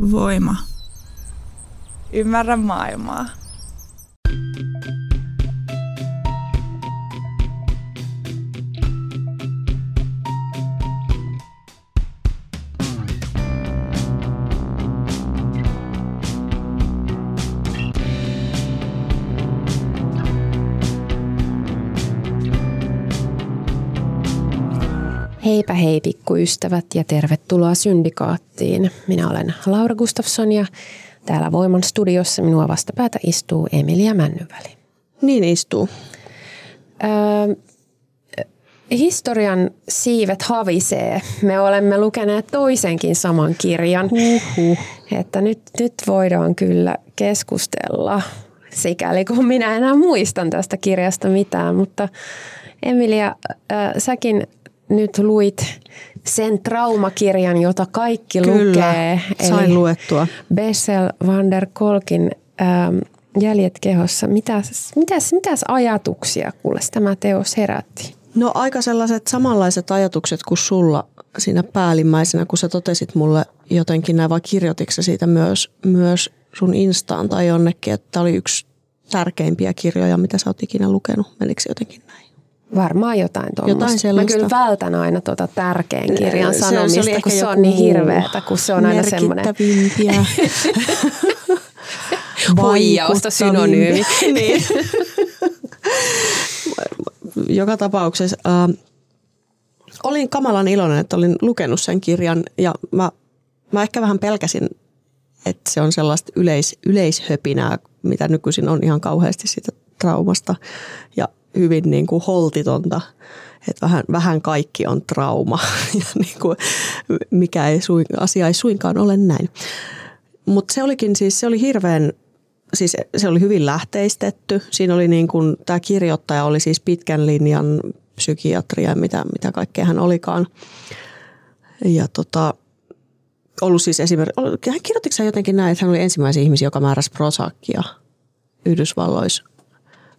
Voima. Ymmärrä maailmaa. Heipä hei pikkuystävät ja tervetuloa Syndikaattiin. Minä olen Laura Gustafsson ja täällä Voiman studiossa minua vastapäätä istuu Emilia Männyväli. Niin istuu. Öö, historian siivet havisee. Me olemme lukeneet toisenkin saman kirjan. Uhuh. Että nyt, nyt voidaan kyllä keskustella, sikäli kun minä enää muistan tästä kirjasta mitään. Mutta Emilia, äh, säkin nyt luit sen traumakirjan, jota kaikki Kyllä, lukee. sain luettua. Bessel van der Kolkin ähm, Jäljet kehossa. Mitäs, mitäs, mitäs ajatuksia kuule tämä teos herätti? No aika sellaiset samanlaiset ajatukset kuin sulla siinä päällimmäisenä, kun sä totesit mulle jotenkin näin, vai kirjoititko siitä myös, myös sun Instaan tai jonnekin, että oli yksi tärkeimpiä kirjoja, mitä sä oot ikinä lukenut. Menikö jotenkin näin? Varmaan jotain tuommoista. Jotain sellaista. Mä kyllä vältän aina tuota tärkeän kirjan Se- se sanomista, ehkä kun se on niin hirveetä, kun se on aina semmoinen merkittävimpiä. huijausta synonyymi. niin. Joka tapauksessa äh, olin kamalan iloinen, että olin lukenut sen kirjan ja mä, mä ehkä vähän pelkäsin, että se on sellaista yleis, yleishöpinää, mitä nykyisin on ihan kauheasti siitä traumasta ja hyvin niin kuin holtitonta. Että vähän, vähän kaikki on trauma ja niin kuin, mikä ei suin, asia ei suinkaan ole näin. Mutta se olikin siis, se oli hirveän, siis se oli hyvin lähteistetty. Siinä oli niin kuin, tämä kirjoittaja oli siis pitkän linjan psykiatria, mitä, mitä kaikkea hän olikaan. Ja tota, ollut siis esimerkiksi, hän kirjoittiko hän jotenkin näin, että hän oli ensimmäisiä ihmisiä, joka määräsi Prozacia Yhdysvalloissa.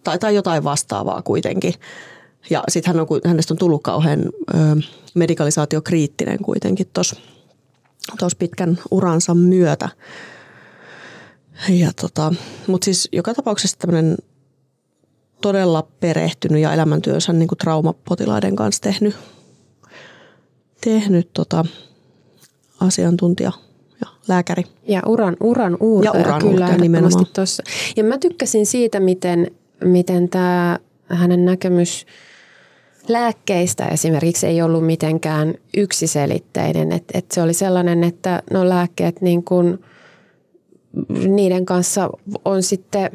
Tai, tai jotain vastaavaa kuitenkin. Ja sitten hän on, hänestä on tullut kauhean ö, medikalisaatiokriittinen kuitenkin tuossa pitkän uransa myötä. Ja tota, Mutta siis joka tapauksessa tämmöinen todella perehtynyt ja elämäntyönsä niin kuin traumapotilaiden kanssa tehnyt, tehnyt tota, asiantuntija ja lääkäri. Ja uran, uran uurtaja Ja uran kyllä nimenomaan. tuossa. Ja mä tykkäsin siitä, miten, miten tämä hänen näkemys lääkkeistä esimerkiksi ei ollut mitenkään yksiselitteinen. Et, et se oli sellainen, että no lääkkeet niin kun, niiden kanssa on sitten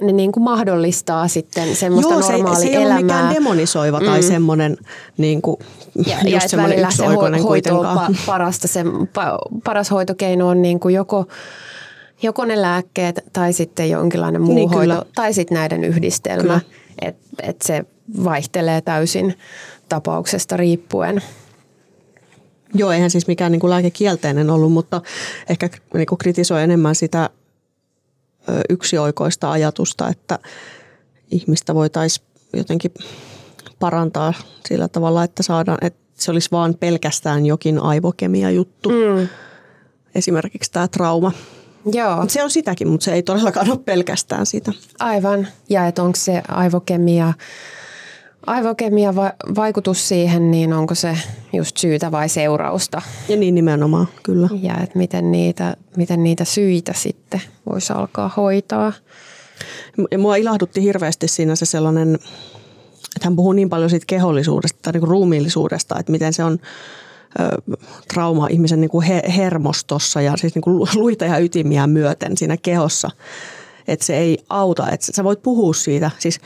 ne niin kuin mahdollistaa sitten semmoista Joo, se, normaalia se ei elämää. mikään demonisoiva tai Mm. semmoinen niin kuin, Ja, just ja semmoinen se ho- hoito on kuitenkaan. pa- parasta. Se pa- paras hoitokeino on niin kuin joko, joko ne lääkkeet tai sitten jonkinlainen muu Niin, hoito kyllä. tai sitten näiden yhdistelmä. Että et se vaihtelee täysin tapauksesta riippuen. Joo, eihän siis mikään niin kuin lääkekielteinen ollut, mutta ehkä niin kuin kritisoi enemmän sitä ö, yksioikoista ajatusta, että ihmistä voitaisiin jotenkin parantaa sillä tavalla, että saadaan, että se olisi vaan pelkästään jokin aivokemia juttu. Mm. Esimerkiksi tämä trauma. Joo, Mut Se on sitäkin, mutta se ei todellakaan ole pelkästään sitä. aivan. Ja että onko se aivokemia, aivokemia va- vaikutus siihen, niin onko se just syytä vai seurausta? Ja niin nimenomaan, kyllä. Ja että miten niitä, miten niitä syitä sitten voisi alkaa hoitaa. Ja mua ilahdutti hirveästi siinä se sellainen, että hän puhuu niin paljon siitä kehollisuudesta tai niin ruumiillisuudesta, että miten se on trauma ihmisen niin kuin he, hermostossa ja siis niin kuin lu- luita ja ytimiä myöten siinä kehossa. Että se ei auta, että sä voit puhua siitä. Siis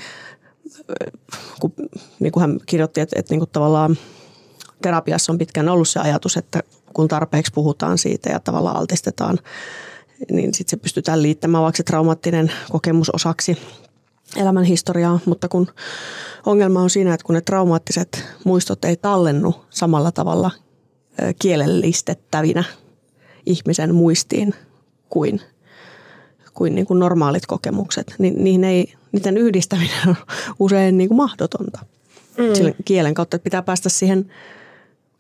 kun, niin kuin hän kirjoitti, että, että niin kuin tavallaan terapiassa on pitkään ollut se ajatus, että kun tarpeeksi puhutaan siitä ja tavallaan altistetaan, niin sitten se pystytään liittämään vaikka se traumaattinen kokemus osaksi elämän historiaa, mutta kun ongelma on siinä, että kun ne traumaattiset muistot ei tallennu samalla tavalla kielellistettävinä ihmisen muistiin kuin, kuin, niin kuin normaalit kokemukset, niin niihin ei, niiden yhdistäminen on usein niin kuin mahdotonta mm. Sillä kielen kautta, että pitää päästä siihen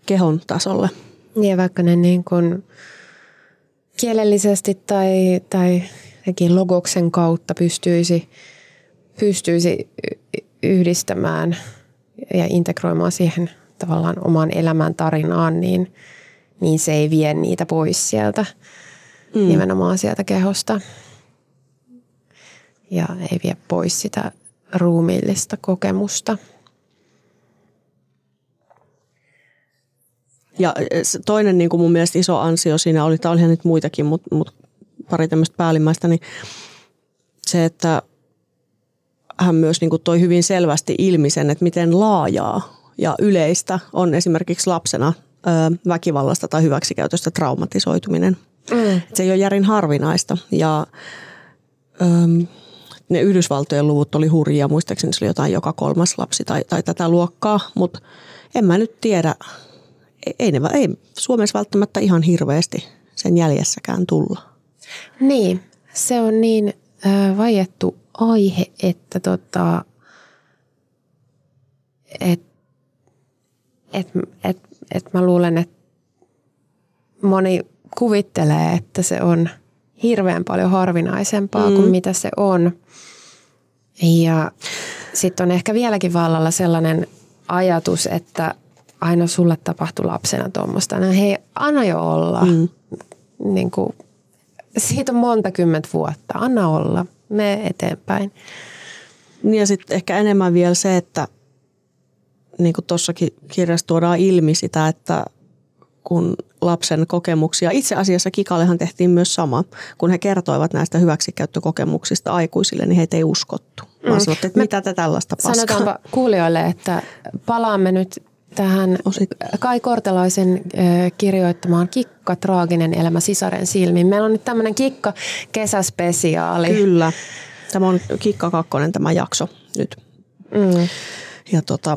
kehon tasolle. Niin ja vaikka ne niin kuin kielellisesti tai, tai logoksen kautta pystyisi, pystyisi yhdistämään ja integroimaan siihen tavallaan oman elämän tarinaan, niin, niin se ei vie niitä pois sieltä, mm. nimenomaan sieltä kehosta. Ja ei vie pois sitä ruumiillista kokemusta. Ja toinen niin kuin mun mielestä iso ansio siinä oli, tämä olihan nyt muitakin, mutta, mutta pari tämmöistä päällimmäistä, niin se, että hän myös niin kuin toi hyvin selvästi ilmi sen, että miten laajaa ja yleistä on esimerkiksi lapsena väkivallasta tai hyväksikäytöstä traumatisoituminen. Mm. Se ei ole järin harvinaista ja ö, ne Yhdysvaltojen luvut oli hurjia, muistaakseni se oli jotain joka kolmas lapsi tai, tai tätä luokkaa, mutta en mä nyt tiedä, ei, ne, ei Suomessa välttämättä ihan hirveästi sen jäljessäkään tulla. Niin, se on niin äh, vaiettu aihe, että tota, et, et, et, et mä luulen, että moni kuvittelee, että se on hirveän paljon harvinaisempaa mm. kuin mitä se on. Ja sitten on ehkä vieläkin vallalla sellainen ajatus, että aina sulle tapahtui lapsena tuommoista. No hei, anna jo olla. Mm. Niin kuin, siitä on monta kymmentä vuotta. Anna olla. Me eteenpäin. Ja sitten ehkä enemmän vielä se, että niin kuin tuossakin kirjassa tuodaan ilmi sitä, että kun lapsen kokemuksia, itse asiassa Kikallehan tehtiin myös sama, kun he kertoivat näistä hyväksikäyttökokemuksista aikuisille, niin heitä ei uskottu. Vaan mm. että mitä te tällaista paskaa. Sanotaanpa kuulijoille, että palaamme nyt tähän Osit. Kai Kortelaisen kirjoittamaan Kikka, traaginen elämä sisaren silmin. Meillä on nyt tämmöinen Kikka kesäspesiaali. Kyllä. Tämä on Kikka kakkonen tämä jakso nyt. Mm. Ja tota,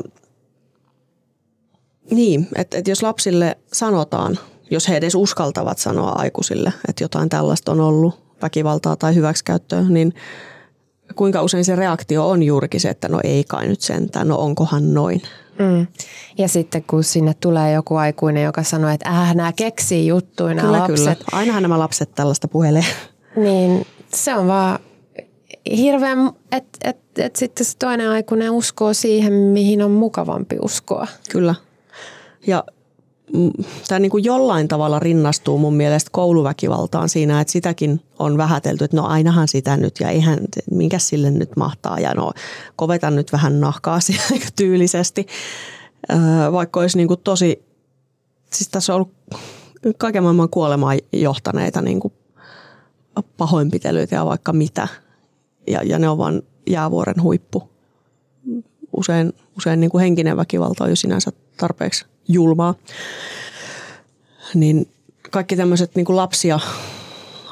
niin, että, että jos lapsille sanotaan, jos he edes uskaltavat sanoa aikuisille, että jotain tällaista on ollut, väkivaltaa tai hyväksikäyttöä, niin kuinka usein se reaktio on juurikin se, että no ei kai nyt sentään, no onkohan noin. Mm. Ja sitten kun sinne tulee joku aikuinen, joka sanoo, että äh, nämä keksii juttuja nämä kyllä, lapset. Kyllä. Ainahan nämä lapset tällaista puhelee. Niin se on vaan hirveän, että et, et sitten se toinen aikuinen uskoo siihen, mihin on mukavampi uskoa. Kyllä. Ja tämä niin kuin jollain tavalla rinnastuu mun mielestä kouluväkivaltaan siinä, että sitäkin on vähätelty, että no ainahan sitä nyt ja eihän, minkä sille nyt mahtaa. Ja no kovetan nyt vähän nahkaa tyylisesti, vaikka olisi niin kuin tosi, siis tässä on ollut kaiken maailman kuolemaan johtaneita niin kuin pahoinpitelyitä ja vaikka mitä. Ja, ja ne on vain jäävuoren huippu. Usein, usein niin kuin henkinen väkivalta on jo sinänsä tarpeeksi julmaa. Niin kaikki tämmöiset niin lapsia,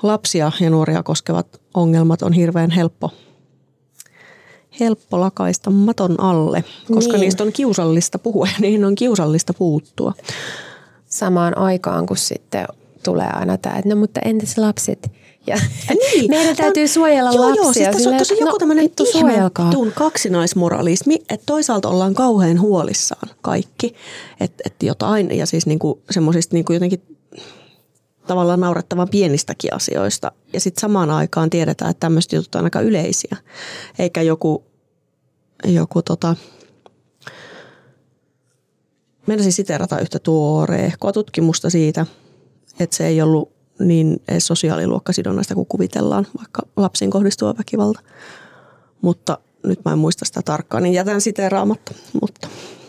lapsia ja nuoria koskevat ongelmat on hirveän helppo, helppo lakaista maton alle, koska niin. niistä on kiusallista puhua ja niihin on kiusallista puuttua. Samaan aikaan, kun sitten tulee aina tämä, että no mutta entäs lapset? Ja niin. Meidän täytyy on, suojella joo, lapsia. Joo, siis tässä, on, on joku no, tämmöinen ihme kaksinaismoralismi, että toisaalta ollaan kauhean huolissaan kaikki, että, että jotain ja siis niinku, semmoisista niinku jotenkin tavallaan naurettavan pienistäkin asioista. Ja sitten samaan aikaan tiedetään, että tämmöiset jutut on aika yleisiä. Eikä joku, joku tota, Meinasin siterata yhtä tuoreehkoa tutkimusta siitä, että se ei ollut niin sosiaaliluokkasidonnaista kuin kuvitellaan, vaikka lapsiin kohdistuva väkivalta. Mutta nyt mä en muista sitä tarkkaan, niin jätän siteeraamatta. Mutta.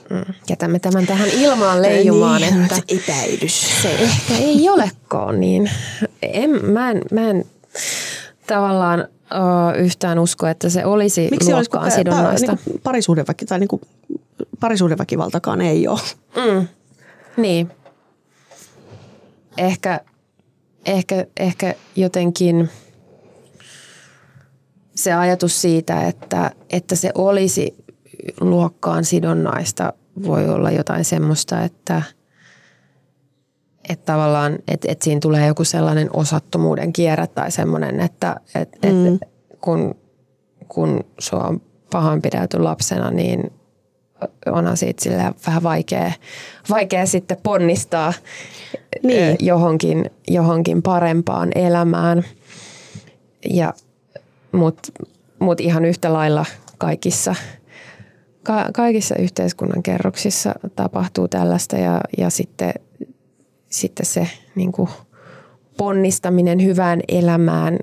Mm. Jätämme tämän tähän ilmaan leijumaan. Niin, että se epäilys. Se ehkä ei olekaan niin. En, mä, en, mä en tavallaan uh, yhtään usko, että se olisi Miksi luokkaan olisi, sidonnaista. Niin parisuhdeväki, tai niin kuin, parisuhdeväkivaltakaan ei ole. Mm. Niin. Ehkä ehkä, ehkä jotenkin se ajatus siitä, että, että se olisi luokkaan sidonnaista, voi olla jotain semmoista, että, että tavallaan, että, että siinä tulee joku sellainen osattomuuden kierre tai semmoinen, että, että, mm. että kun, kun sua on pahoinpidelty lapsena, niin onhan siitä vähän vaikea, vaikea sitten ponnistaa Niin. johonkin, johonkin parempaan elämään. Ja, Mutta mut ihan yhtä lailla kaikissa, ka, kaikissa yhteiskunnan kerroksissa tapahtuu tällaista ja, ja sitten, sitten se niin kuin ponnistaminen hyvään elämään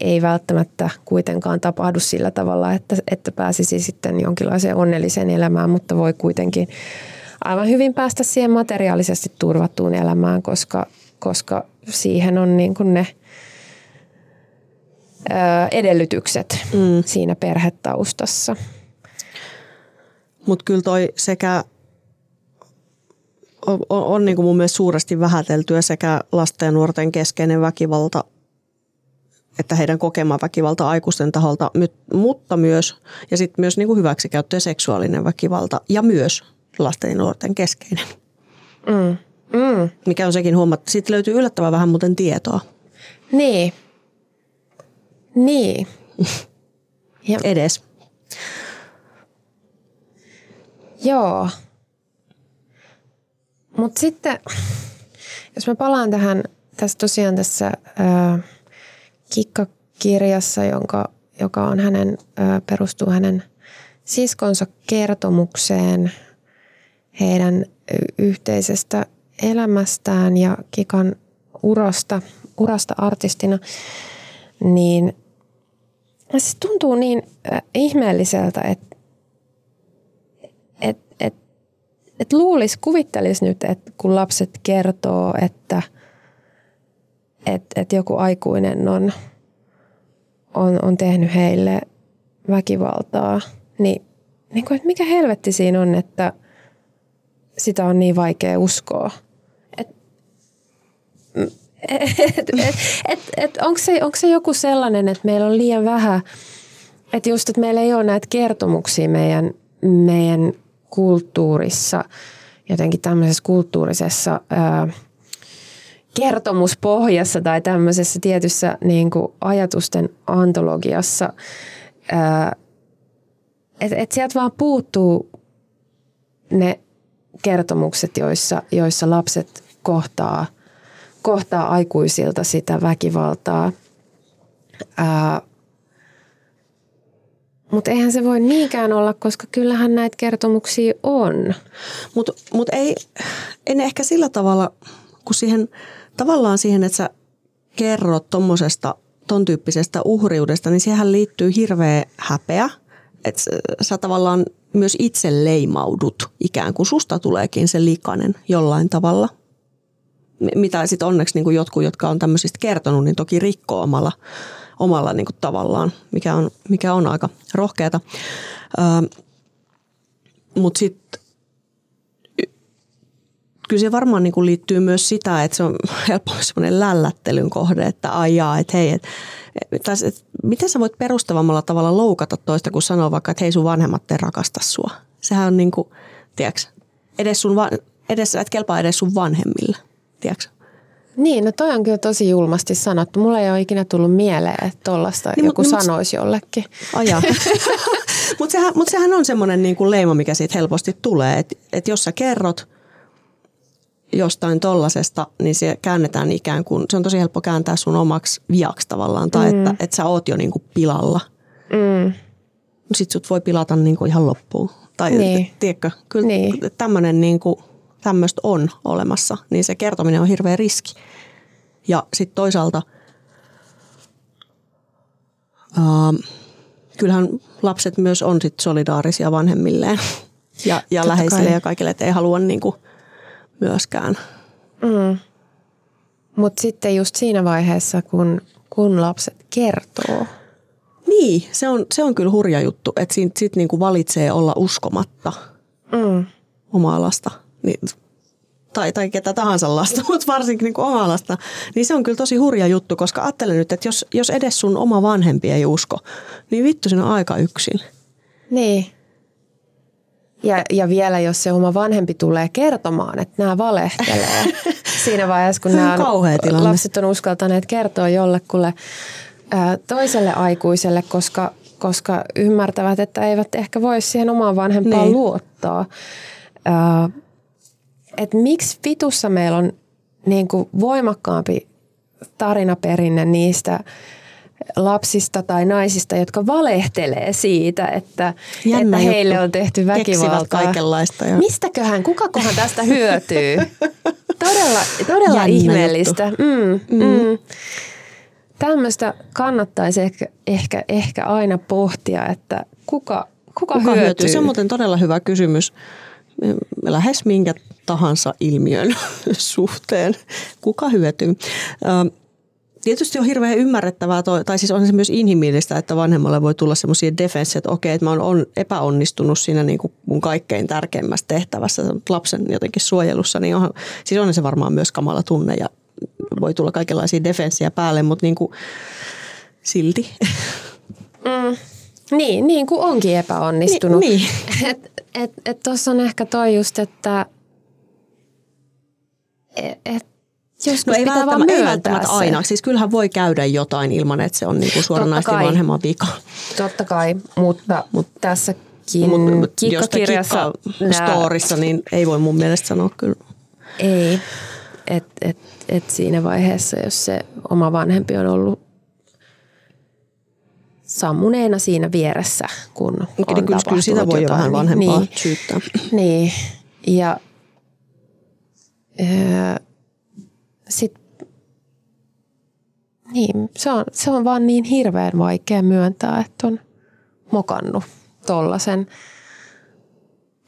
ei välttämättä kuitenkaan tapahdu sillä tavalla, että, että pääsisi sitten jonkinlaiseen onnelliseen elämään, mutta voi kuitenkin aivan hyvin päästä siihen materiaalisesti turvattuun elämään, koska, koska siihen on niin kuin ne ö, edellytykset mm. siinä perhetaustassa. Mutta kyllä toi sekä on, on, on niin kuin mun mielestä suuresti vähäteltyä sekä lasten ja nuorten keskeinen väkivalta että heidän kokema väkivalta aikuisten taholta, mutta myös, ja sitten myös niin kuin hyväksikäyttö ja seksuaalinen väkivalta ja myös lasten ja nuorten keskeinen. Mm. Mm. Mikä on sekin huomattu. Sitten löytyy yllättävän vähän muuten tietoa. Niin. Niin. ja. Edes. Joo. Mutta sitten, jos mä palaan tähän, tässä tosiaan tässä ää, kikkakirjassa, jonka, joka on hänen, perustuu hänen siskonsa kertomukseen heidän yhteisestä elämästään ja Kikan urasta, urasta artistina, niin se tuntuu niin ihmeelliseltä, että et, et, et luulisi, kuvittelisi nyt, että kun lapset kertoo, että et, et joku aikuinen on, on, on tehnyt heille väkivaltaa, niin, niin kuin, että mikä helvetti siinä on, että sitä on niin vaikea uskoa. Et, et, et, et, et onko, se, onko se joku sellainen, että meillä on liian vähän, että just, että meillä ei ole näitä kertomuksia meidän, meidän kulttuurissa, jotenkin tämmöisessä kulttuurisessa ää, kertomuspohjassa tai tämmöisessä tietyssä niin kuin ajatusten antologiassa, että et sieltä vaan puuttuu ne kertomukset, joissa, joissa lapset kohtaa, kohtaa aikuisilta sitä väkivaltaa. Mutta eihän se voi niinkään olla, koska kyllähän näitä kertomuksia on. Mutta mut ei, en ehkä sillä tavalla, kun siihen tavallaan siihen, että sä kerrot tuommoisesta, ton tyyppisestä uhriudesta, niin siihen liittyy hirveä häpeä. Että sä tavallaan myös itse leimaudut, ikään kuin susta tuleekin se likainen jollain tavalla. Mitä sitten onneksi niin kuin jotkut, jotka on tämmöisistä kertonut, niin toki rikkoo omalla, omalla niin kuin tavallaan, mikä on, mikä on aika rohkeata. Öö, Mutta sitten kyllä se varmaan niin kuin liittyy myös sitä, että se on helpommin semmoinen lällättelyn kohde, että ajaa, että hei, et, tai, et, miten sä voit perustavammalla tavalla loukata toista, kun sanoo vaikka, että hei sun vanhemmat ei rakasta sua. Sehän on niin kuin, tiedätkö, edes sun, edes, et kelpaa edes sun vanhemmille, tiedätkö? Niin, no toi on kyllä tosi julmasti sanottu. Mulla ei ole ikinä tullut mieleen, että tollasta niin, joku mut, sanoisi jollekin. Aja. Mutta sehän, mut sehän on semmoinen niin kuin leima, mikä siitä helposti tulee. Että et jos sä kerrot – jostain tollasesta, niin se käännetään ikään kuin, se on tosi helppo kääntää sun omaksi viaksi tavallaan, tai mm. että, että sä oot jo niin kuin pilalla. Mm. Sitten sut voi pilata niin kuin ihan loppuun. Tai niin. tiedätkö, kyllä niin. tämmöinen niin kuin, tämmöistä on olemassa, niin se kertominen on hirveä riski. Ja sitten toisaalta, äh, kyllähän lapset myös on sit solidaarisia vanhemmilleen ja, ja läheisille ja kaikille, että ei halua niin kuin – myöskään. Mm. Mutta sitten just siinä vaiheessa, kun, kun lapset kertoo. Niin, se on, se on kyllä hurja juttu, että sitten sit niinku valitsee olla uskomatta mm. omaa lasta. Niin, tai, tai ketä tahansa lasta, mutta varsinkin niin omaa lasta, niin se on kyllä tosi hurja juttu, koska ajattelen nyt, että jos, jos edes sun oma vanhempi ei usko, niin vittu sinä on aika yksin. Niin. Ja, ja vielä jos se oma vanhempi tulee kertomaan, että nämä valehtelee siinä vaiheessa, kun nämä lapset on uskaltaneet kertoa jollekulle toiselle aikuiselle, koska, koska ymmärtävät, että eivät ehkä voi siihen omaan vanhempaan Niin. luottaa. Ö, et miksi vitussa meillä on niin kuin voimakkaampi tarinaperinne niistä lapsista tai naisista, jotka valehtelee siitä, että, Jännä että juttu. heille on tehty väkivaltaa. kaikenlaista ja- Mistäköhän, kukakohan tästä hyötyy? Todella, todella Jännä ihmeellistä. Mm, mm. Tämmöistä kannattaisi ehkä, ehkä, ehkä aina pohtia, että kuka, kuka, Kuka hyötyy? hyötyy? Se on muuten todella hyvä kysymys. Lähes minkä tahansa ilmiön suhteen. Kuka hyötyy? Tietysti on hirveän ymmärrettävää, toi- tai siis on se myös inhimillistä, että vanhemmalle voi tulla semmoisia defenssejä, että okei, että mä oon on epäonnistunut siinä niin kuin mun kaikkein tärkeimmässä tehtävässä, lapsen jotenkin suojelussa, niin onhan, siis on se varmaan myös kamala tunne ja voi tulla kaikenlaisia defenssejä päälle, mutta niin kuin, silti. Niin, niin kuin onkin epäonnistunut. Niin, Et, et, et tuossa on ehkä toi just, että et, et joskus No ei välttämättä, ei välttämättä aina. Siis kyllähän voi käydä jotain ilman, että se on niinku suoranaisesti kai. vanhemman vika. Totta kai, mutta Mut, tässäkin Mut kikkakirjassa nää- storissa, niin ei voi mun mielestä sanoa kyllä. Ei. Et, et, et siinä vaiheessa, jos se oma vanhempi on ollut sammuneena siinä vieressä, kun on Kyllä, kyllä, kyllä tapahtunut sitä voi jo vähän niin- vanhempaa Niin, syyttää. niin. ja öö, sit, niin, se on, se on vaan niin hirveän vaikea myöntää, että on mokannut tollasen,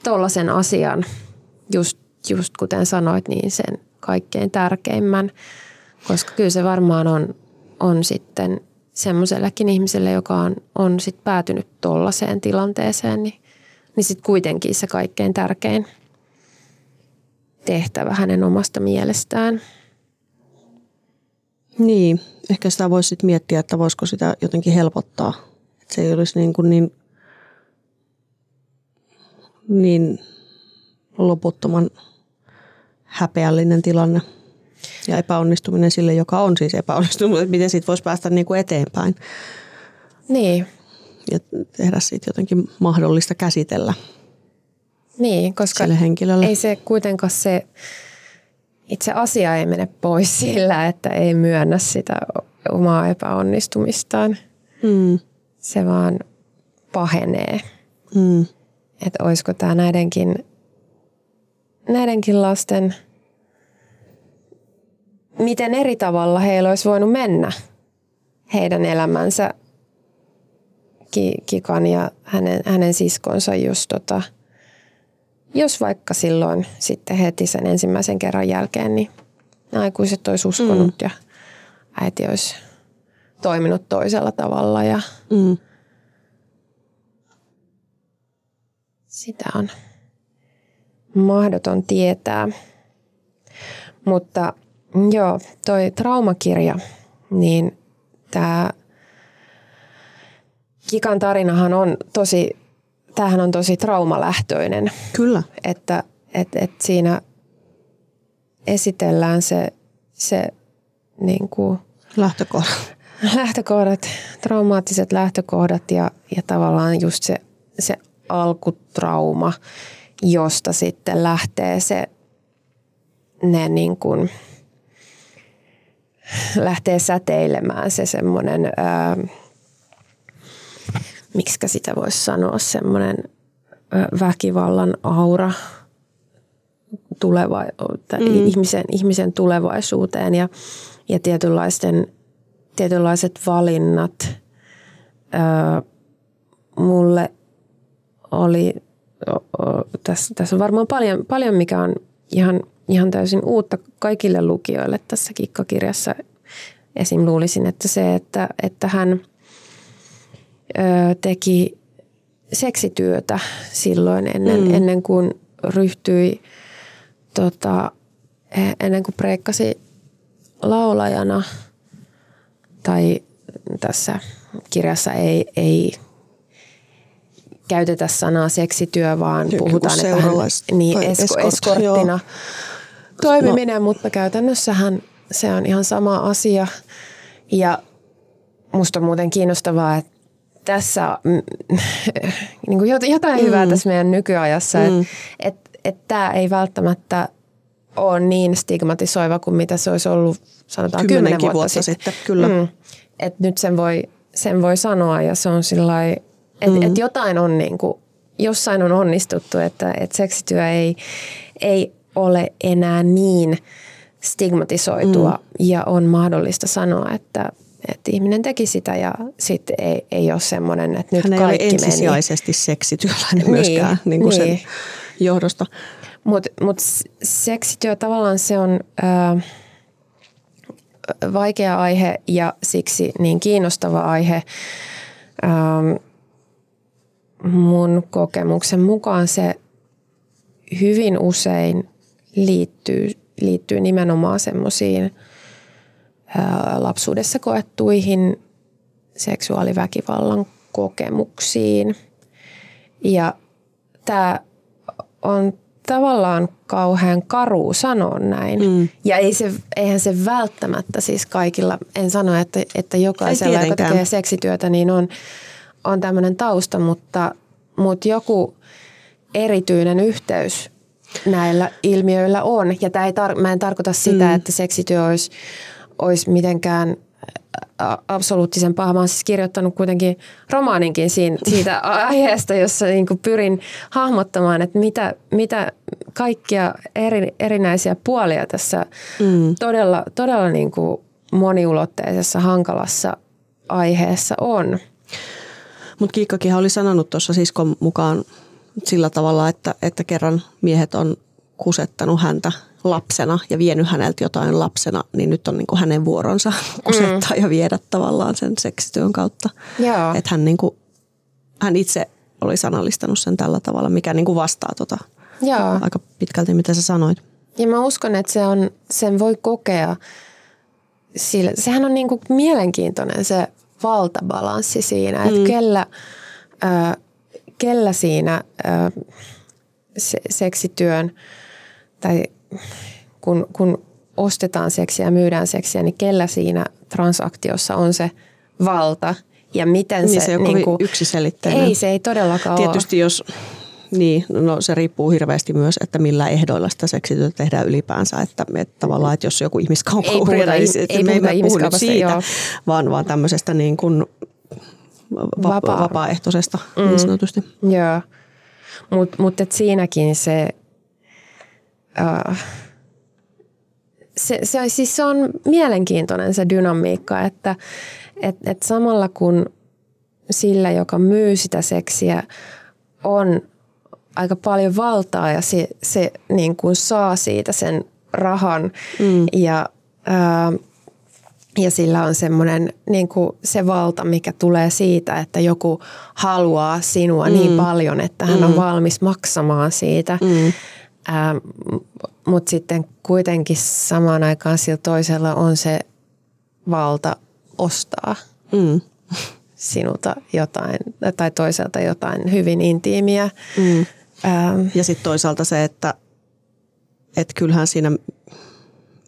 tollasen asian, just, just kuten sanoit, niin sen kaikkein tärkeimmän, koska kyllä se varmaan on, on sitten semmoisellekin ihmiselle, joka on, on sit päätynyt tollaiseen tilanteeseen, niin, niin sitten kuitenkin se kaikkein tärkein tehtävä hänen omasta mielestään. Niin, ehkä sitä voisi sitten miettiä, että voisiko sitä jotenkin helpottaa. Että se ei olisi niin, kuin niin, niin loputtoman häpeällinen tilanne ja epäonnistuminen sille, joka on siis epäonnistunut. Että miten siitä voisi päästä niin kuin eteenpäin Niin, ja tehdä siitä jotenkin mahdollista käsitellä niin koska sille henkilölle. ei se kuitenkaan se itse asia ei mene pois sillä, että ei myönnä sitä omaa epäonnistumistaan. Mm, Se vaan pahenee. mm, Että olisiko tämä näidenkin, näidenkin lasten, miten eri tavalla heillä olisi voinut mennä heidän elämänsä Ki- Kikan ja hänen, hänen siskonsa, jos, tota, jos vaikka silloin sitten heti sen ensimmäisen kerran jälkeen, niin aikuiset olisi uskonut mm. ja äiti olisi toiminut toisella tavalla ja mm. Sitä on mahdoton tietää. Mutta joo, toi traumakirja, niin tämä Kikan tarinahan on tosi, tämähän on tosi traumalähtöinen, Kyllä. että et, et siinä esitellään se, se niin kuin Lähtökohta. lähtökohdat, traumaattiset lähtökohdat ja, ja tavallaan just se, se alkutrauma, josta sitten lähtee se, ne niin kuin, lähtee säteilemään se semmoinen, miksikä sitä voisi sanoa, semmoinen väkivallan aura tuleva, mm. ihmisen, ihmisen tulevaisuuteen ja, ja tietynlaisten, tietynlaiset valinnat. Öö, mulle oli, o, o, tässä, tässä on varmaan paljon, paljon mikä on ihan, ihan täysin uutta kaikille lukijoille tässä kikkakirjassa. Esim. luulisin, että se, että, että hän ö, teki seksityötä silloin ennen, mm. ennen kuin ryhtyi, tota, ennen kuin preikkasi laulajana tai tässä kirjassa ei, ei käytetä sanaa seksityö, vaan Joku puhutaan, että hän, niin, esko, escort, eskorttina joo. toimiminen, no. mutta käytännössähän se on ihan sama asia. Ja musta on muuten kiinnostavaa, että tässä mm, niin kuin jotain mm. hyvää tässä meidän nykyajassa, mm. että et, et tämä ei välttämättä ole niin stigmatisoiva kuin mitä se olisi ollut sanotaan kymmenen vuotta, vuotta sitten. sitten. Kyllä. Mm. Et nyt sen voi, sen voi sanoa ja se on sillä että mm. et jotain on niin kuin, jossain on onnistuttu, että et seksityö ei, ei ole enää niin stigmatisoitua mm. ja on mahdollista sanoa, että, että ihminen teki sitä ja sitten ei, ei ole semmoinen, että nyt Hän kaikki ei ole ensisijaisesti meni. seksityöläinen niin, myöskään niin kuin niin. sen johdosta. Mutta mut seksityö tavallaan se on äh, vaikea aihe ja siksi niin kiinnostava aihe. Ähm, mun kokemuksen mukaan se hyvin usein liittyy, liittyy nimenomaan semmoisiin lapsuudessa koettuihin seksuaaliväkivallan kokemuksiin. Ja tämä on tavallaan kauhean karu sanoa näin. Mm. Ja ei se, eihän se välttämättä siis kaikilla, en sano, että, että jokaisella, joka tekee seksityötä, niin on, on tämmöinen tausta, mutta, mutta joku erityinen yhteys näillä ilmiöillä on. Ja tämä ei tar- mä en tarkoita sitä, mm. että seksityö olisi, olisi mitenkään absoluuttisen paha. Mä oon siis kirjoittanut kuitenkin romaaninkin siinä, siitä aiheesta, jossa niin pyrin hahmottamaan, että mitä, mitä kaikkia eri, erinäisiä puolia tässä mm. todella, todella niin kuin moniulotteisessa, hankalassa aiheessa on. Mutta Kiikkakin oli sanonut tuossa siskon mukaan sillä tavalla, että, että kerran miehet on kusettanut häntä lapsena ja vienyt häneltä jotain lapsena, niin nyt on niin kuin hänen vuoronsa kusettaa mm. ja viedä tavallaan sen seksityön kautta. Että hän, niin kuin, hän itse oli sanallistanut sen tällä tavalla, mikä niin kuin vastaa tota Joo. aika pitkälti, mitä sä sanoit. Ja mä uskon, että se on, sen voi kokea, sillä, sehän on niin kuin mielenkiintoinen se valtabalanssi siinä, että mm. kellä, äh, kellä siinä äh, se, seksityön tai kun, kun ostetaan seksiä ja myydään seksiä, niin kellä siinä transaktiossa on se valta ja miten niin se... se ei niin kuin, yksiselitteinen. Ei, se ei todellakaan Tietysti ole. jos, niin, no se riippuu hirveästi myös, että millä ehdoilla sitä seksityötä tehdään ylipäänsä. Että, että tavallaan, että jos joku ihmiskauppa ei puhuta, niin ei me ei puhu siitä, joo. vaan, vaan tämmöisestä niin kuin va- Vapaa. vapaaehtoisesta mm. niin sanotusti. Joo, mutta mut, siinäkin se uh, se, se, siis se on mielenkiintoinen se dynamiikka, että et, et samalla kun sillä, joka myy sitä seksiä, on aika paljon valtaa ja se, se niin kuin saa siitä sen rahan mm. ja, ää, ja sillä on semmoinen niin kuin se valta, mikä tulee siitä, että joku haluaa sinua niin mm. niin paljon, että hän mm. on valmis maksamaan siitä. Mm. Ähm, Mutta sitten kuitenkin samaan aikaan sillä toisella on se valta ostaa mm. sinulta jotain tai toiselta jotain hyvin intiimiä. Mm. Ähm. Ja sitten toisaalta se, että et kyllähän siinä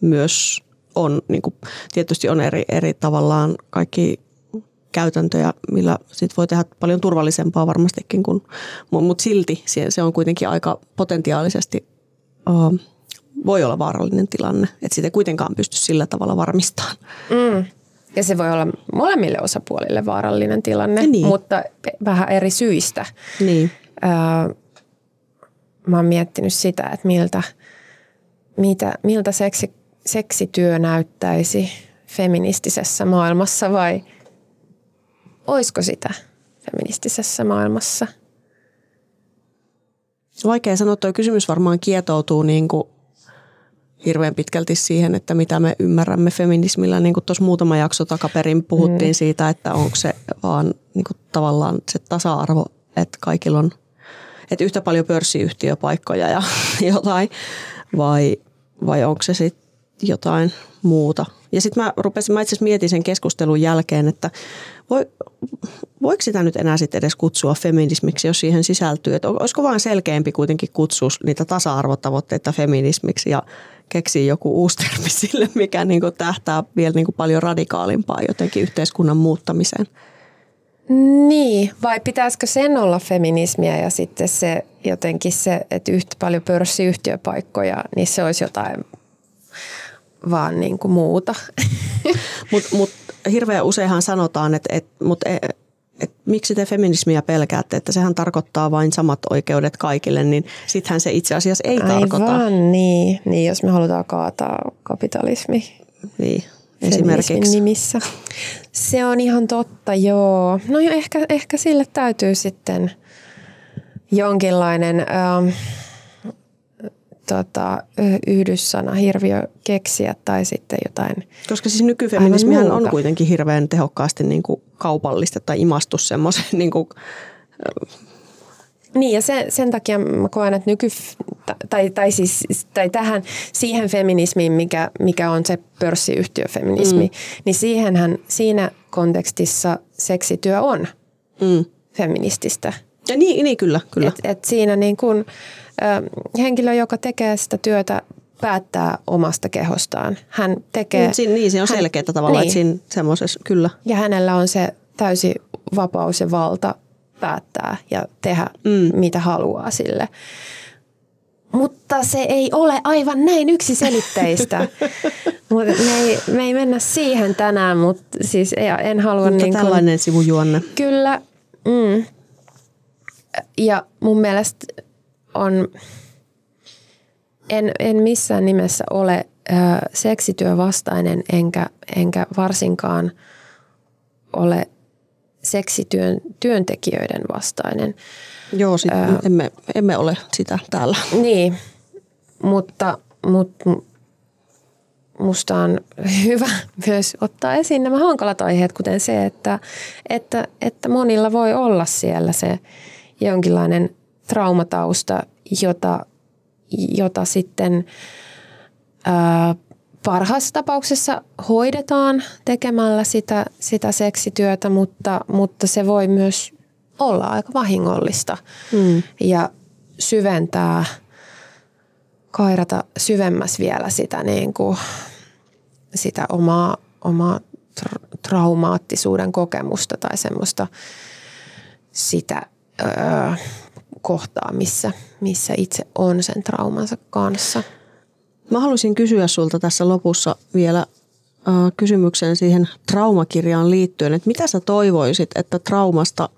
myös on, niin kuin, tietysti on eri, eri tavallaan kaikki käytäntöjä, millä sit voi tehdä paljon turvallisempaa varmastikin, mutta silti se, se on kuitenkin aika potentiaalisesti uh, voi olla vaarallinen tilanne, että sitä ei kuitenkaan pysty sillä tavalla varmistamaan. Mm. Ja se voi olla molemmille osapuolille vaarallinen tilanne, niin. mutta vähän eri syistä. Niin. Uh, mä oon miettinyt sitä, että miltä, mitä, miltä seksi, seksityö näyttäisi feministisessä maailmassa vai – oisko sitä feministisessä maailmassa? Vaikea sanoa, tuo kysymys varmaan kietoutuu niin kuin hirveän pitkälti siihen, että mitä me ymmärrämme feminismillä. Niin kuin tuossa muutama jakso takaperin puhuttiin mm. siitä, että onko se vaan niin kuin tavallaan se tasa-arvo, että kaikilla on että yhtä paljon pörssiyhtiöpaikkoja ja jotain, vai, vai onko se sitten jotain muuta. Ja sitten mä rupesin, mä itse asiassa mietin sen keskustelun jälkeen, että voi, voiko sitä nyt enää sitten edes kutsua feminismiksi, jos siihen sisältyy? Että olisiko vaan selkeämpi kuitenkin kutsua niitä tasa-arvotavoitteita feminismiksi ja keksiä joku uusi termi sille, mikä niin kuin tähtää vielä niin kuin paljon radikaalimpaa jotenkin yhteiskunnan muuttamiseen? Niin, vai pitäisikö sen olla feminismiä ja sitten se jotenkin se, että yhtä paljon pörssiyhtiöpaikkoja, niin se olisi jotain vaan niin kuin muuta. Mutta mut, hirveän useinhan sanotaan, että et, mut, et, et, miksi te feminismiä pelkäätte, että sehän tarkoittaa vain samat oikeudet kaikille, niin sittenhän se itse asiassa ei Aivan, tarkoita. niin. niin. jos me halutaan kaataa kapitalismi Niin, esimerkiksi. nimissä. Se on ihan totta, joo. No jo, ehkä, ehkä sille täytyy sitten jonkinlainen ähm, tota, yhdyssana hirviö keksiä tai sitten jotain. Koska siis nykyfeminismihän on kuitenkin hirveän tehokkaasti niin kuin kaupallista tai imastus semmoisen niin kuin, Niin ja sen, sen takia mä koen, että nyky, tai, tai, siis, tai tähän siihen feminismiin, mikä, mikä on se pörssiyhtiöfeminismi, mm. niin siihenhän siinä kontekstissa seksityö on mm. feminististä. Ja niin, niin kyllä, kyllä. Et, et siinä niin kun, ö, henkilö, joka tekee sitä työtä, päättää omasta kehostaan. Hän tekee... Niin, siinä- niin, se on hän- selkeää tavallaan, niin. että siinä semmoisessa, kyllä. Ja hänellä on se täysi vapaus ja valta päättää ja tehdä mm. mitä haluaa sille. Mutta se ei ole aivan näin yksiselitteistä. Mut me, ei, me ei mennä siihen tänään, mutta siis ei, en halua Mutta niin kuin, tällainen sivujuonne. Kyllä. Mm. Ja mun mielestä on, en, en missään nimessä ole ö, seksityövastainen enkä, enkä varsinkaan ole seksityön työntekijöiden vastainen. Joo, sit emme, emme ole sitä täällä. Niin, mutta, mutta musta on hyvä myös ottaa esiin nämä hankalat aiheet, kuten se, että, että, että monilla voi olla siellä se jonkinlainen traumatausta, jota, jota sitten ää, parhaassa tapauksessa hoidetaan tekemällä sitä, sitä seksityötä, mutta, mutta se voi myös olla aika vahingollista mm. ja syventää, kairata syvemmäs vielä sitä, niin kuin, sitä omaa, omaa tra- traumaattisuuden kokemusta tai semmoista sitä öö, kohtaa, missä, missä itse on sen traumansa kanssa. Mä haluaisin kysyä sulta tässä lopussa vielä äh, kysymyksen siihen traumakirjaan liittyen, että mitä sä toivoisit, että traumasta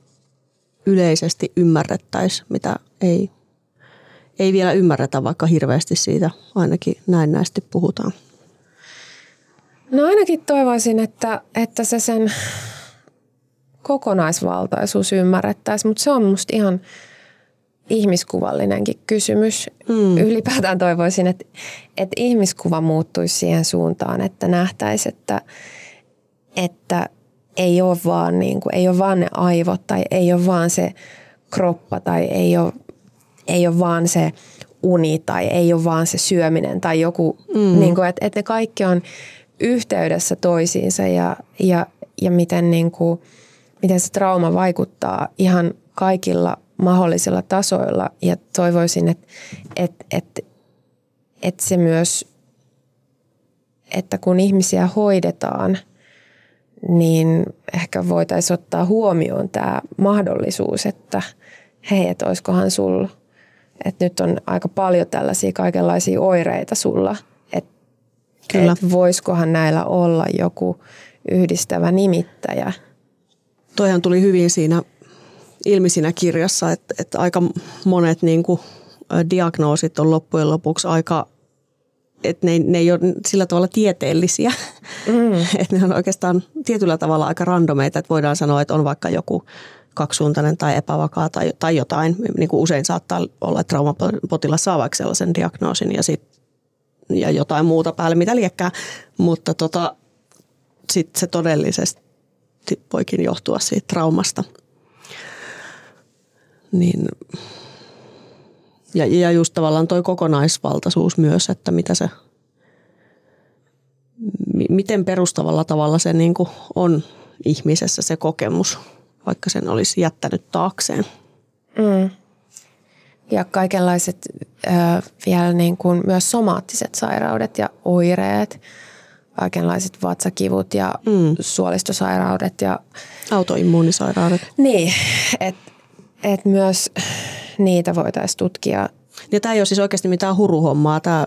yleisesti ymmärrettäisiin, mitä ei, ei vielä ymmärretä, vaikka hirveästi siitä ainakin näennäisesti puhutaan. No ainakin toivoisin, että, että se sen kokonaisvaltaisuus ymmärrettäisiin, mutta se on musta ihan ihmiskuvallinenkin kysymys. Mm. Ylipäätään toivoisin, että, että ihmiskuva muuttuisi siihen suuntaan, että nähtäisiin, että, että ei ole vaan, niin kuin, ei ole vaan ne aivot tai ei ole vaan se kroppa tai ei ole, ei ole vaan se uni tai ei ole vaan se syöminen tai joku, mm. niin kuin, että, että ne kaikki on yhteydessä toisiinsa ja, ja, ja miten, niin kuin, miten se trauma vaikuttaa ihan kaikilla mahdollisilla tasoilla ja toivoisin, että, että, että, että se myös, että kun ihmisiä hoidetaan, niin ehkä voitaisiin ottaa huomioon tämä mahdollisuus, että hei, että olisikohan sulla, että nyt on aika paljon tällaisia kaikenlaisia oireita sulla, että, Kyllä. että voisikohan näillä olla joku yhdistävä nimittäjä. Toihan tuli hyvin siinä ilmi siinä kirjassa, että, että aika monet niin kuin, diagnoosit on loppujen lopuksi aika, että ne, ne ei ole sillä tavalla tieteellisiä. Mm. että ne on oikeastaan tietyllä tavalla aika randomeita, että voidaan sanoa, että on vaikka joku kaksisuuntainen tai epävakaa tai, tai jotain. Niin kuin usein saattaa olla, että traumapotilas saa vaikka sellaisen diagnoosin ja, sit, ja jotain muuta päälle, mitä liekkää. Mutta tota, sitten se todellisesti voikin johtua siitä traumasta. Niin, ja, ja just tavallaan toi kokonaisvaltaisuus myös, että mitä se, mi- miten perustavalla tavalla se niin kuin on ihmisessä se kokemus, vaikka sen olisi jättänyt taakseen. Mm. Ja kaikenlaiset ö, vielä niin kuin myös somaattiset sairaudet ja oireet kaikenlaiset vatsakivut ja mm. suolistosairaudet. Ja, Autoimmuunisairaudet. niin, että et myös niitä voitaisiin tutkia. Ja tämä ei ole siis oikeasti mitään huruhommaa. Tämä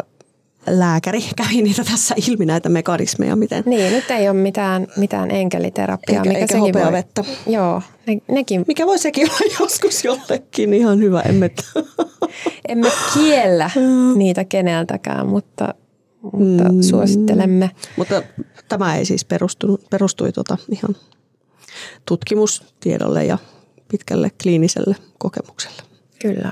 lääkäri kävi niitä tässä ilmi, näitä mekanismeja. Miten... Niin, nyt ei ole mitään, mitään enkeliterapiaa. Eikä, mikä eikä sekin voi, hopeavettä. Joo, ne, nekin. Mikä voi sekin olla joskus jollekin ihan hyvä, emme Emme kiellä niitä keneltäkään, mutta, mutta mm. suosittelemme. Mutta tämä ei siis perustunut, perustui tota ihan tutkimustiedolle ja pitkälle kliiniselle kokemukselle. Kyllä.